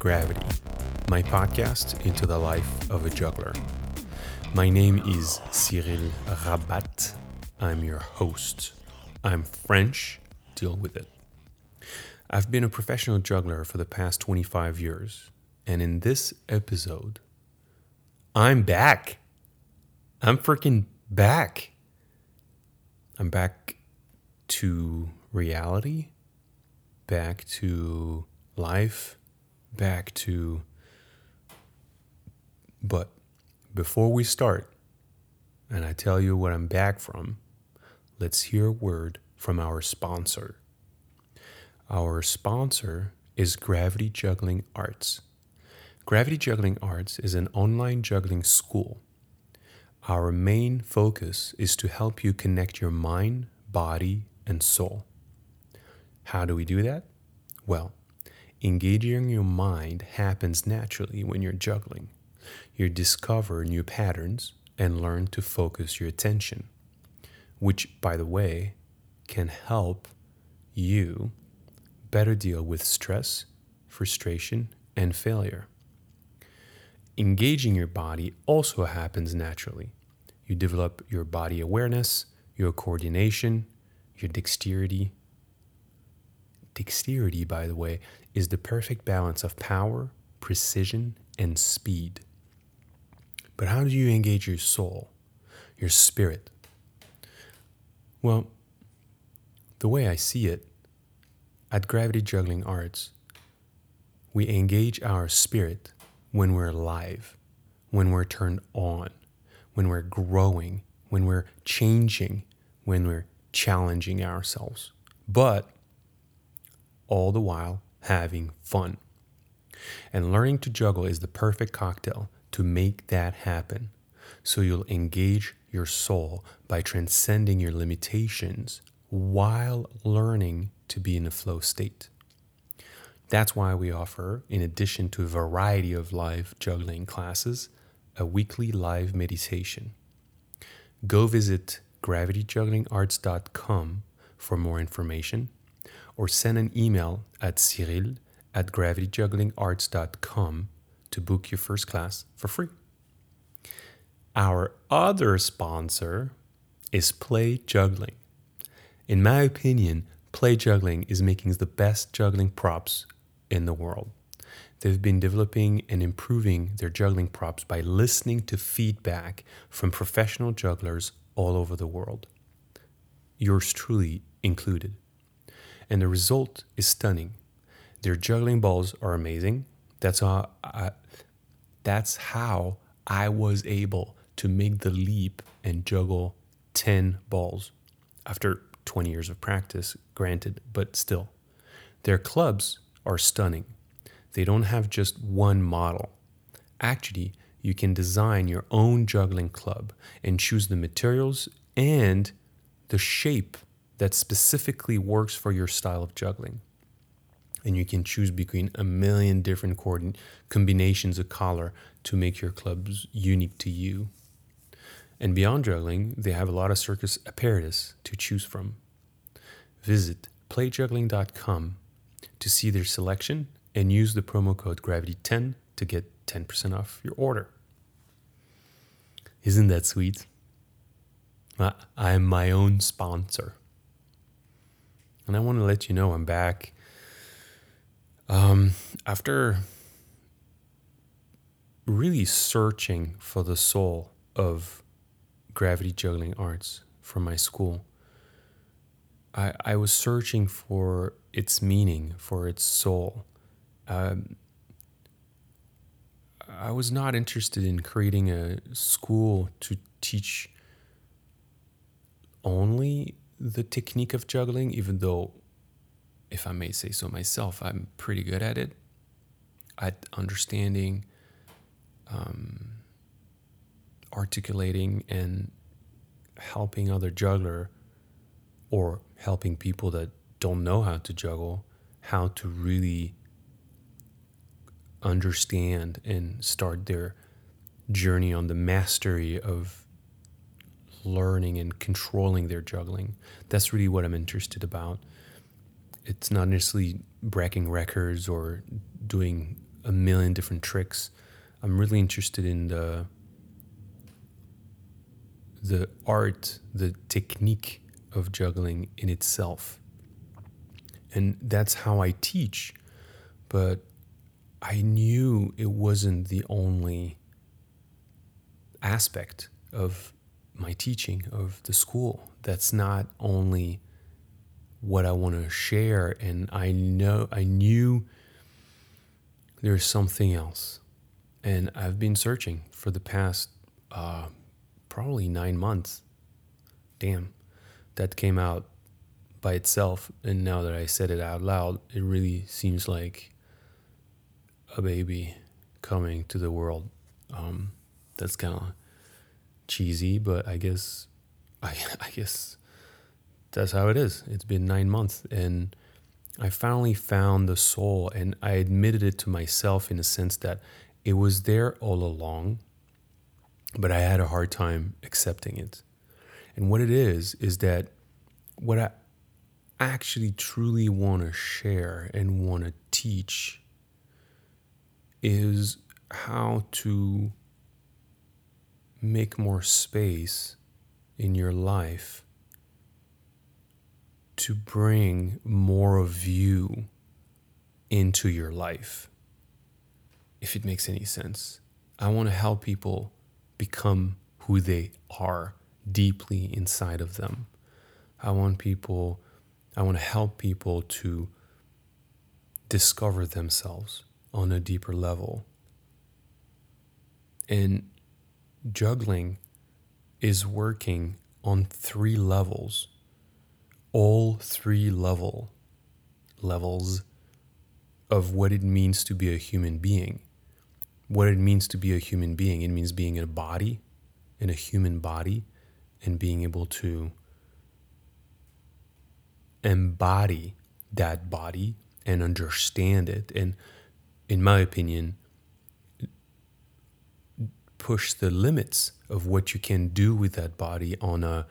Gravity, my podcast into the life of a juggler. My name is Cyril Rabat. I'm your host. I'm French, deal with it. I've been a professional juggler for the past 25 years, and in this episode, I'm back. I'm freaking back. I'm back to reality, back to life, back to. But before we start, and I tell you what I'm back from, let's hear a word from our sponsor. Our sponsor is Gravity Juggling Arts. Gravity Juggling Arts is an online juggling school. Our main focus is to help you connect your mind, body, and soul. How do we do that? Well, engaging your mind happens naturally when you're juggling. You discover new patterns and learn to focus your attention, which, by the way, can help you better deal with stress, frustration, and failure. Engaging your body also happens naturally. You develop your body awareness, your coordination, your dexterity. Dexterity, by the way, is the perfect balance of power, precision, and speed. But how do you engage your soul, your spirit? Well, the way I see it, at Gravity Juggling Arts, we engage our spirit when we're alive, when we're turned on, when we're growing, when we're changing, when we're challenging ourselves, but all the while having fun. And learning to juggle is the perfect cocktail to make that happen. So you'll engage your soul by transcending your limitations while learning to be in a flow state. That's why we offer, in addition to a variety of live juggling classes, a weekly live meditation. Go visit gravityjugglingarts.com for more information or send an email at cyril at gravityjugglingarts.com to book your first class for free. Our other sponsor is Play Juggling. In my opinion, Play Juggling is making the best juggling props in the world. They've been developing and improving their juggling props by listening to feedback from professional jugglers all over the world, yours truly included. And the result is stunning. Their juggling balls are amazing. That's how I, that's how I was able to make the leap and juggle 10 balls after 20 years of practice, granted, but still. Their clubs are stunning. They don't have just one model. Actually, you can design your own juggling club and choose the materials and the shape that specifically works for your style of juggling. And you can choose between a million different combinations of color to make your clubs unique to you. And beyond juggling, they have a lot of circus apparatus to choose from. Visit playjuggling.com to see their selection and use the promo code GRAVITY10 to get 10% off your order. Isn't that sweet? I am my own sponsor. And I want to let you know I'm back. Um, after really searching for the soul of gravity juggling arts from my school, I, I was searching for its meaning, for its soul. Um, I was not interested in creating a school to teach only the technique of juggling, even though, if I may say so myself, I'm pretty good at it, at understanding, um, articulating, and helping other juggler or helping people that don't know how to juggle how to really understand and start their journey on the mastery of learning and controlling their juggling. That's really what I'm interested about. It's not necessarily breaking records or doing a million different tricks. I'm really interested in the the art, the technique of juggling in itself. And that's how I teach. But I knew it wasn't the only aspect of my teaching of the school. That's not only what I want to share and I know I knew there's something else. And I've been searching for the past uh, probably nine months. Damn, that came out by itself. And now that I said it out loud, it really seems like a baby coming to the world. Um, that's kind of cheesy, but I guess, I, I guess that's how it is. It's been nine months, and I finally found the soul, and I admitted it to myself in a sense that it was there all along, but I had a hard time accepting it. And what it is, is that what I actually truly want to share and want to teach is how to make more space in your life to bring more of you into your life. If it makes any sense, I want to help people become who they are deeply inside of them. I want people, I want to help people to discover themselves on a deeper level. And juggling is working on three levels, all three level levels of what it means to be a human being. What it means to be a human being, it means being in a body, in a human body, and being able to embody that body and understand it. And in my opinion, push the limits of what you can do with that body on a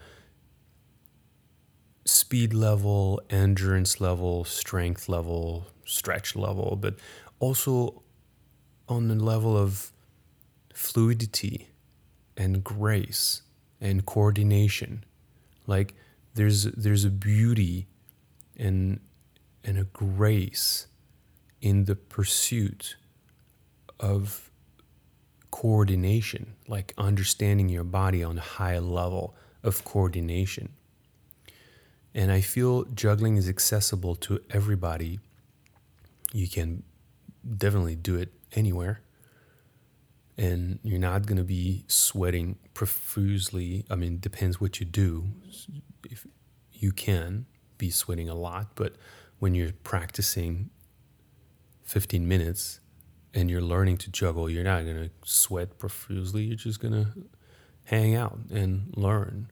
speed level, endurance level, strength level, stretch level, but also on the level of fluidity and grace and coordination. Like there's there's a beauty and and a grace in the pursuit of coordination, like understanding your body on a high level of coordination. And I feel juggling is accessible to everybody. You can definitely do it anywhere. And you're not going to be sweating profusely. I mean, depends what you do. If you can be sweating a lot, but when you're practicing 15 minutes, and you're learning to juggle, you're not going to sweat profusely. You're just going to hang out and learn.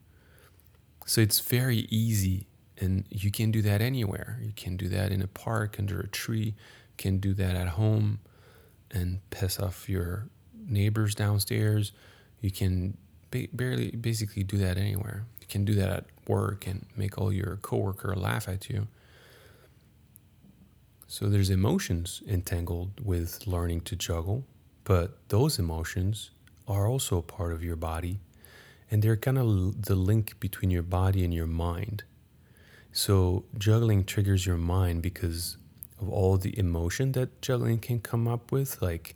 So it's very easy, and you can do that anywhere. You can do that in a park, under a tree, you can do that at home and piss off your neighbors downstairs. You can ba- barely basically do that anywhere. You can do that at work and make all your coworker laugh at you. So there's emotions entangled with learning to juggle, but those emotions are also a part of your body and they're kind of the link between your body and your mind. So juggling triggers your mind because of all the emotion that juggling can come up with, like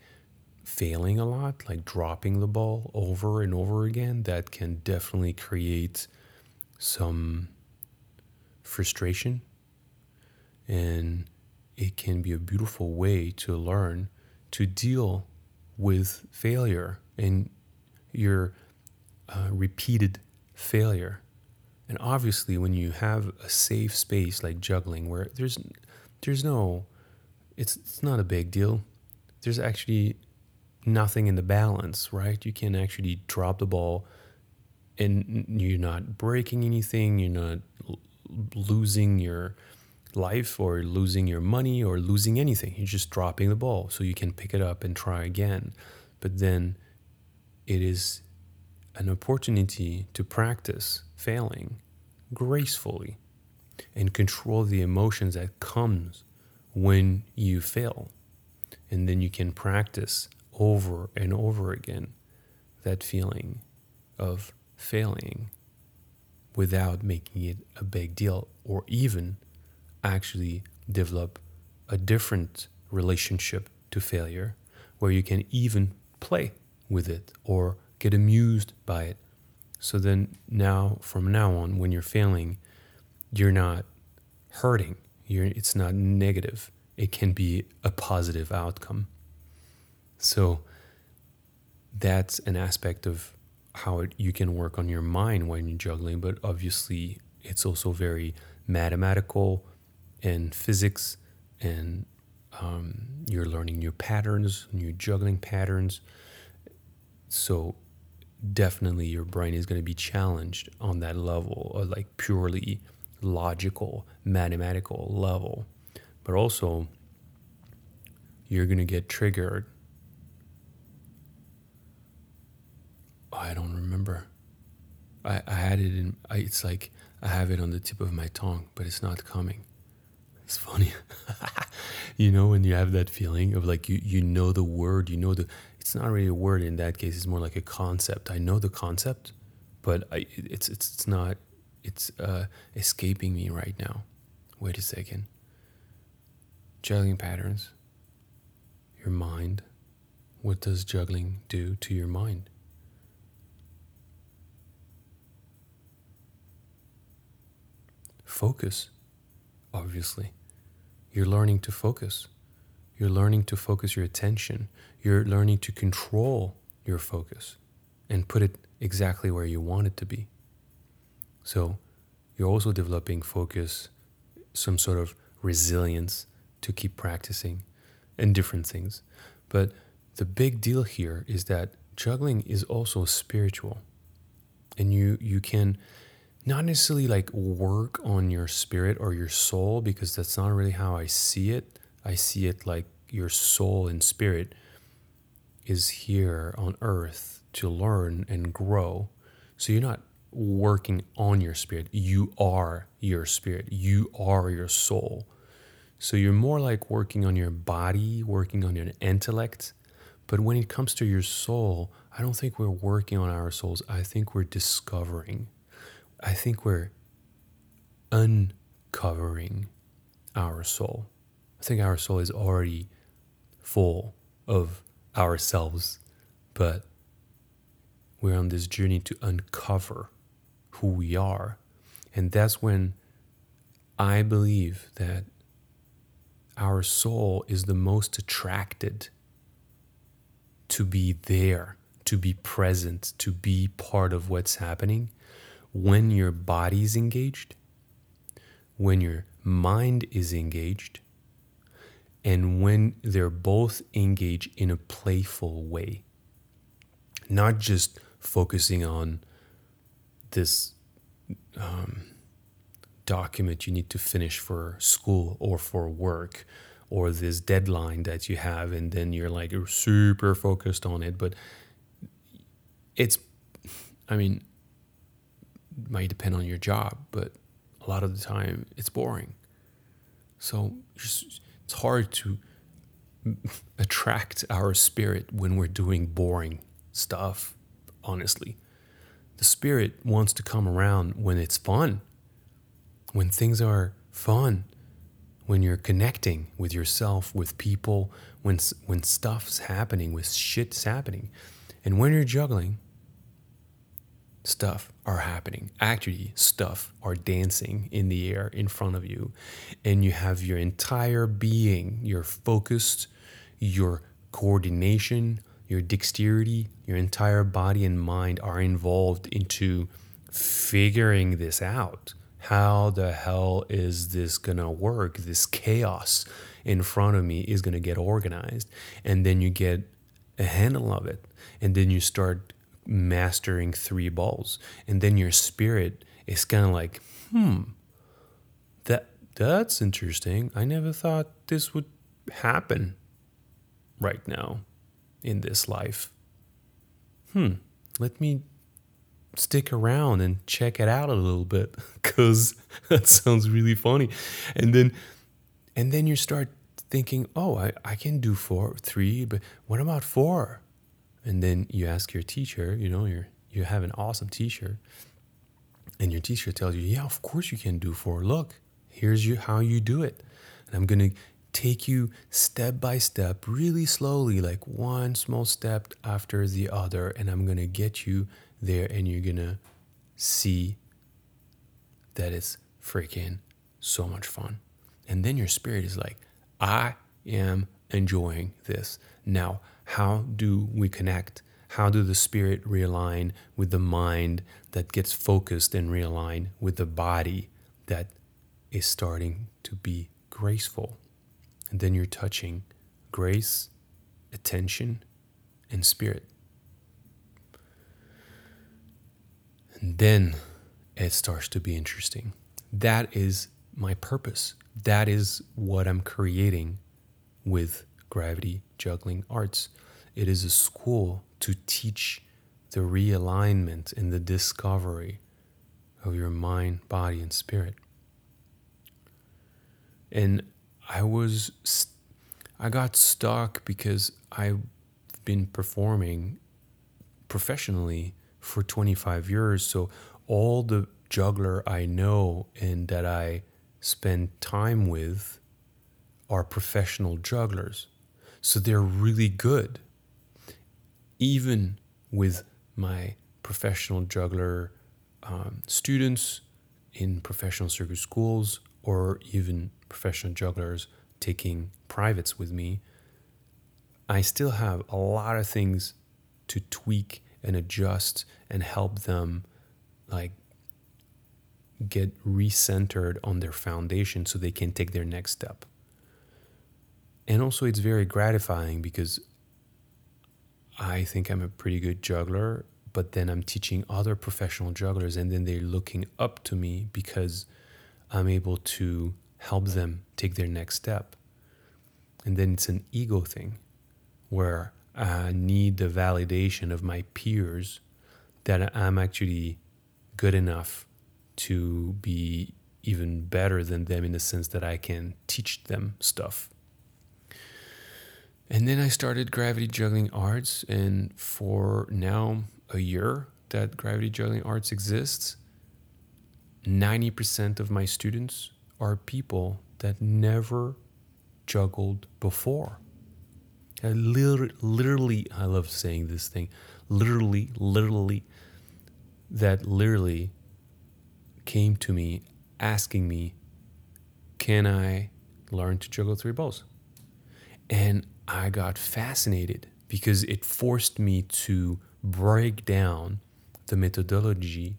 failing a lot, like dropping the ball over and over again, that can definitely create some frustration and it can be a beautiful way to learn to deal with failure and your uh, repeated failure. And obviously, when you have a safe space like juggling, where there's there's no, it's it's not a big deal. There's actually nothing in the balance, right? You can actually drop the ball, and you're not breaking anything. You're not losing your life or losing your money or losing anything. You're just dropping the ball so you can pick it up and try again. But then it is an opportunity to practice failing gracefully and control the emotions that comes when you fail. And then you can practice over and over again that feeling of failing without making it a big deal or even actually develop a different relationship to failure where you can even play with it or get amused by it. So then now from now on when you're failing you're not hurting. You're, it's not negative. It can be a positive outcome. So that's an aspect of how it, you can work on your mind when you're juggling, but obviously it's also very mathematical and physics, and um, you're learning new patterns, new juggling patterns. So definitely your brain is going to be challenged on that level, of like purely logical, mathematical level. But also, you're going to get triggered I don't remember. I, I had it in, I, it's like I have it on the tip of my tongue, but it's not coming. It's funny. you know, when you have that feeling of like you, you know the word, you know the, it's not really a word in that case, it's more like a concept. I know the concept, but I, it's, it's, it's not, it's uh, escaping me right now. Wait a second. Juggling patterns, your mind. What does juggling do to your mind? focus, obviously. You're learning to focus. You're learning to focus your attention. You're learning to control your focus and put it exactly where you want it to be. So you're also developing focus, some sort of resilience to keep practicing and different things. But the big deal here is that juggling is also spiritual. And you you can not necessarily like work on your spirit or your soul because that's not really how I see it. I see it like your soul and spirit is here on earth to learn and grow. So you're not working on your spirit, you are your spirit, you are your soul. So you're more like working on your body, working on your intellect. But when it comes to your soul, I don't think we're working on our souls. I think we're discovering I think we're uncovering our soul. I think our soul is already full of ourselves, but we're on this journey to uncover who we are. And that's when I believe that our soul is the most attracted to be there, to be present, to be part of what's happening when your body is engaged, when your mind is engaged, and when they're both engaged in a playful way. Not just focusing on this um, document you need to finish for school or for work or this deadline that you have and then you're like super focused on it but it's i mean might depend on your job, but a lot of the time it's boring. So it's hard to attract our spirit when we're doing boring stuff, honestly. The spirit wants to come around when it's fun, when things are fun, when you're connecting with yourself, with people, when, when stuff's happening, with shit's happening. And when you're juggling, stuff are happening. Actually, stuff are dancing in the air in front of you. And you have your entire being, your focus, your coordination, your dexterity, your entire body and mind are involved into figuring this out. How the hell is this gonna work? This chaos in front of me is gonna get organized. And then you get a handle of it. And then you start mastering three balls. And then your spirit is kind of like, hmm, that that's interesting. I never thought this would happen right now in this life. Hmm, let me stick around and check it out a little bit cuz that sounds really funny. And then and then you start thinking, oh, I, I can do four, three, but what about four? And then you ask your teacher, you know, you're, you have an awesome teacher, and your teacher tells you, yeah, of course you can do four. Look, here's you how you do it. And I'm going to take you step by step, really slowly, like one small step after the other. And I'm going to get you there, and you're going to see that it's freaking so much fun. And then your spirit is like, I am enjoying this. Now, how do we connect? How do the spirit realign with the mind that gets focused and realign with the body that is starting to be graceful? And then you're touching grace, attention, and spirit. And then it starts to be interesting. That is my purpose. That is what I'm creating with Gravity Juggling Arts. It is a school to teach the realignment and the discovery of your mind, body, and spirit. And I was, I got stuck because I've been performing professionally for 25 years. So all the juggler I know and that I spend time with are professional jugglers. So they're really good. Even with my professional juggler um, students in professional circus schools or even professional jugglers taking privates with me, I still have a lot of things to tweak and adjust and help them like get recentered on their foundation so they can take their next step. And also, it's very gratifying because I think I'm a pretty good juggler, but then I'm teaching other professional jugglers, and then they're looking up to me because I'm able to help them take their next step. And then it's an ego thing where I need the validation of my peers that I'm actually good enough to be even better than them in the sense that I can teach them stuff. And then I started Gravity Juggling Arts, and for now a year that Gravity Juggling Arts exists, 90% of my students are people that never juggled before. I literally, literally, I love saying this thing, literally, literally, that literally came to me asking me, Can I learn to juggle three balls? And I got fascinated because it forced me to break down the methodology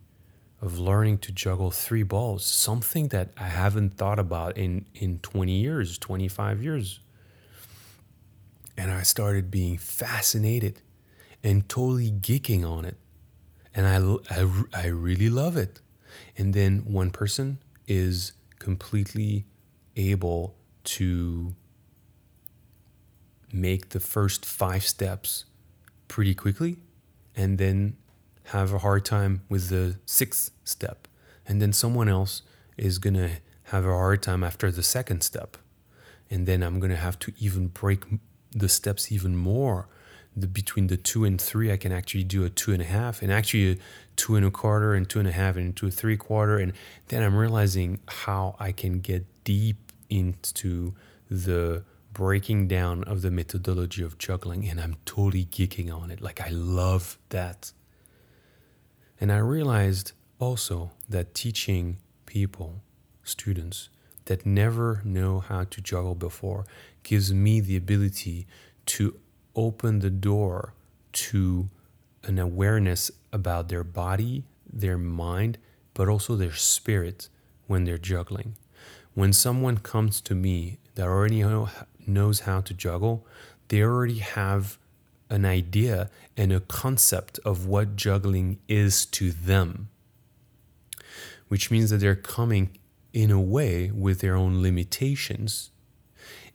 of learning to juggle three balls, something that I haven't thought about in, in 20 years, 25 years. And I started being fascinated and totally geeking on it. And I, I, I really love it. And then one person is completely able to make the first five steps pretty quickly and then have a hard time with the sixth step. And then someone else is going to have a hard time after the second step. And then I'm going to have to even break the steps even more. The, between the two and three, I can actually do a two and a half, and actually a two and a quarter, and two and a half, and two and three quarter. And then I'm realizing how I can get deep into the breaking down of the methodology of juggling, and I'm totally geeking on it. Like, I love that. And I realized also that teaching people, students, that never know how to juggle before gives me the ability to open the door to an awareness about their body, their mind, but also their spirit when they're juggling. When someone comes to me that already know, knows how to juggle, they already have an idea and a concept of what juggling is to them, which means that they're coming in a way with their own limitations.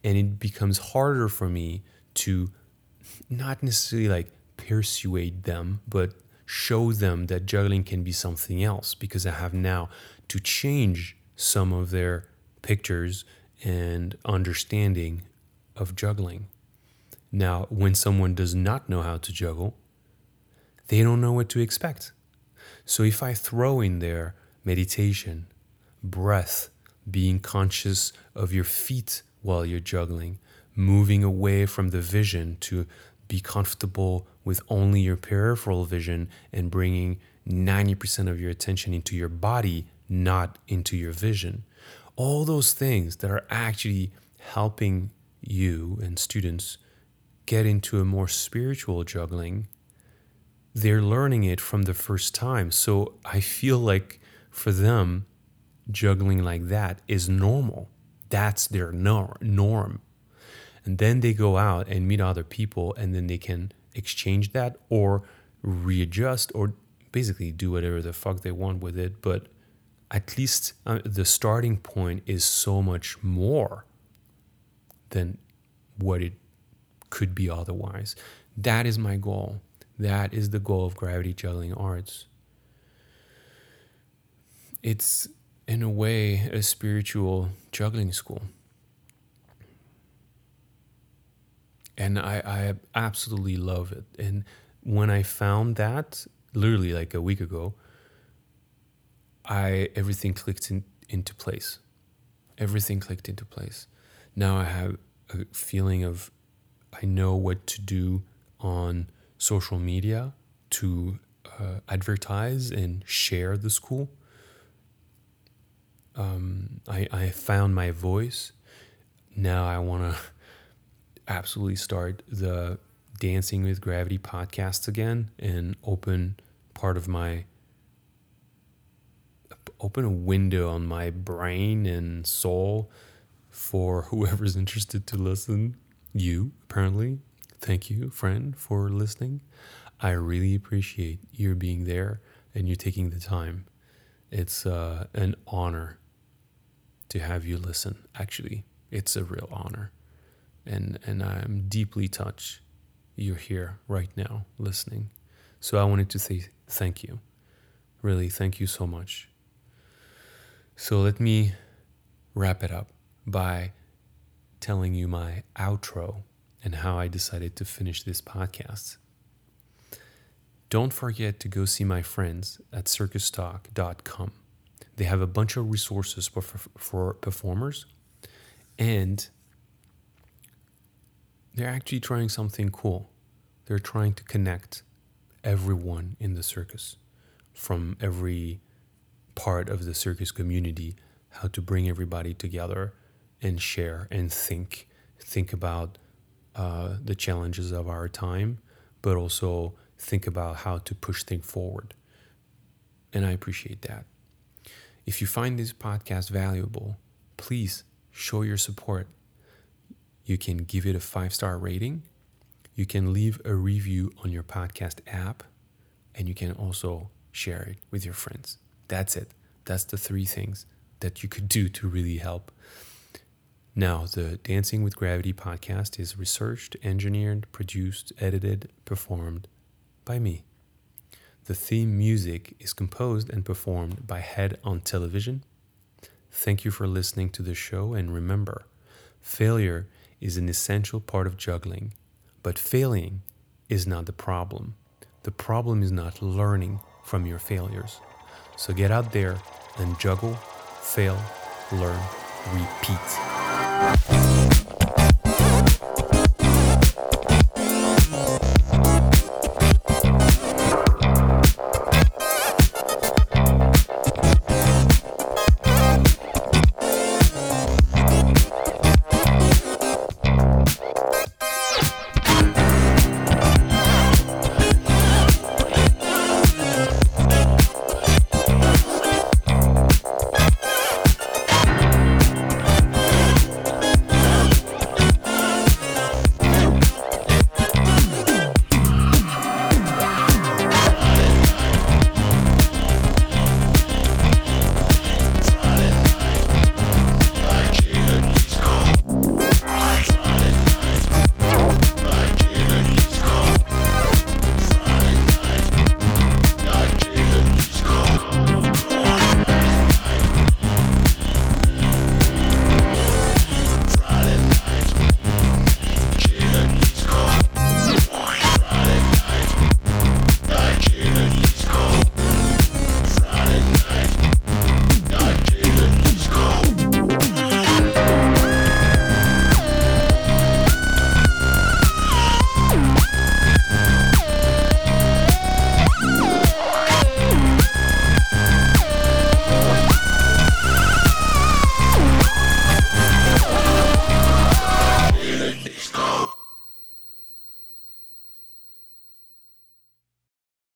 And it becomes harder for me to not necessarily like persuade them, but show them that juggling can be something else because I have now to change some of their pictures and understanding of juggling. Now, when someone does not know how to juggle, they don't know what to expect. So if I throw in there meditation, breath, being conscious of your feet while you're juggling, moving away from the vision to be comfortable with only your peripheral vision and bringing 90% of your attention into your body, not into your vision. All those things that are actually helping you and students get into a more spiritual juggling, they're learning it from the first time. So I feel like for them, juggling like that is normal. That's their norm. And then they go out and meet other people, and then they can exchange that or readjust or basically do whatever the fuck they want with it. But at least uh, the starting point is so much more than what it could be otherwise. That is my goal. That is the goal of Gravity Juggling Arts. It's, in a way, a spiritual juggling school. And I, I absolutely love it. And when I found that, literally like a week ago, I everything clicked in, into place. Everything clicked into place. Now I have a feeling of I know what to do on social media to uh, advertise and share the school. Um, I, I found my voice. Now I want to absolutely start the Dancing with Gravity podcast again and open part of my open a window on my brain and soul for whoever's interested to listen. You, apparently. Thank you, friend, for listening. I really appreciate your being there and you taking the time. It's uh, an honor to have you listen. Actually, it's a real honor. And, and I'm deeply touched you're here right now listening. So I wanted to say thank you. Really, thank you so much. So let me wrap it up by telling you my outro and how I decided to finish this podcast. Don't forget to go see my friends at circustalk.com. They have a bunch of resources for, for performers, and they're actually trying something cool. They're trying to connect everyone in the circus from every part of the circus community, how to bring everybody together and share and think. Think about uh, the challenges of our time, but also think about how to push things forward. And I appreciate that. If you find this podcast valuable, please show your support. You can give it a five star rating, you can leave a review on your podcast app, and you can also share it with your friends. That's it. That's the three things that you could do to really help. Now, the Dancing with Gravity podcast is researched, engineered, produced, edited, performed by me. The theme music is composed and performed by Head on Television. Thank you for listening to the show, and remember, failure is an essential part of juggling, but failing is not the problem. The problem is not learning from your failures. So get out there and juggle, fail, learn, repeat. Bye.